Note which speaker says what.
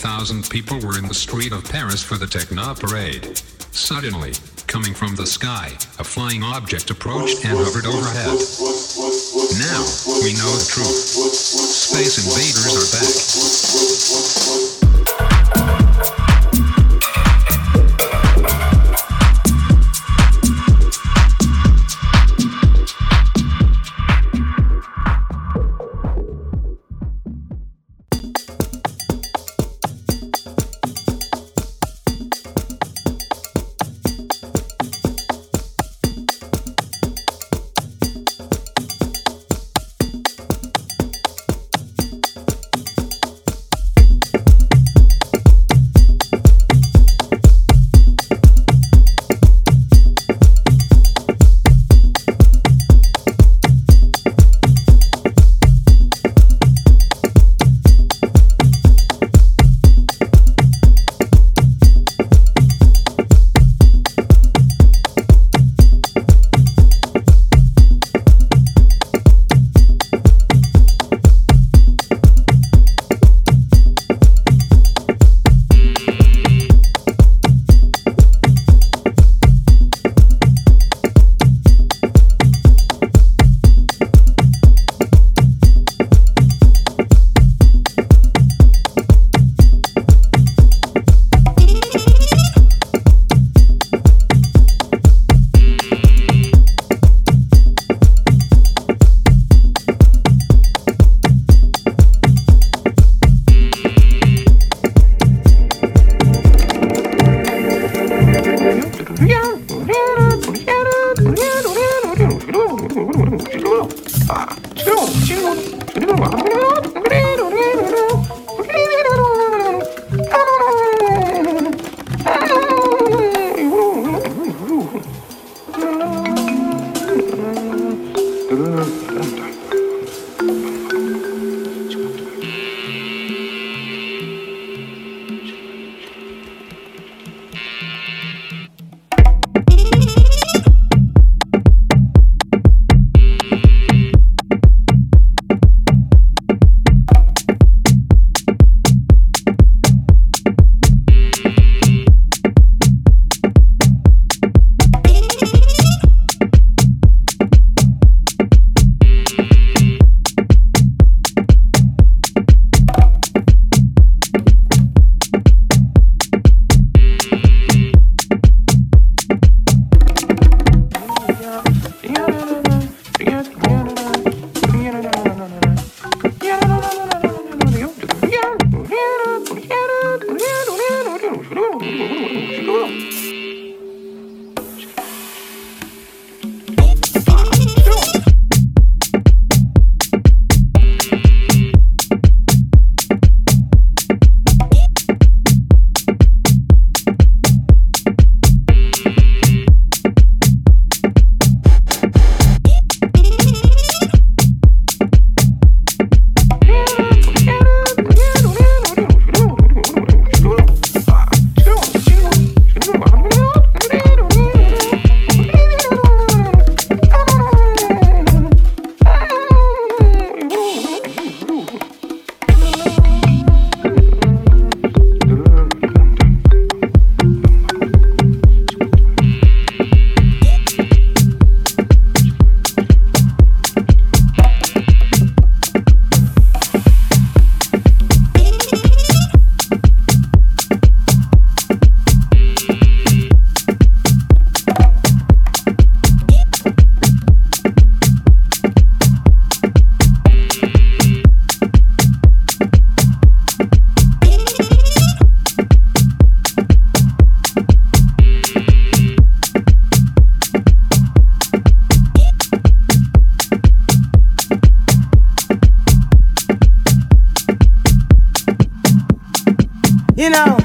Speaker 1: 50,000 people were in the street of Paris for the Techno parade. Suddenly, coming from the sky, a flying object approached and hovered overhead. Now, we know the truth.
Speaker 2: you know.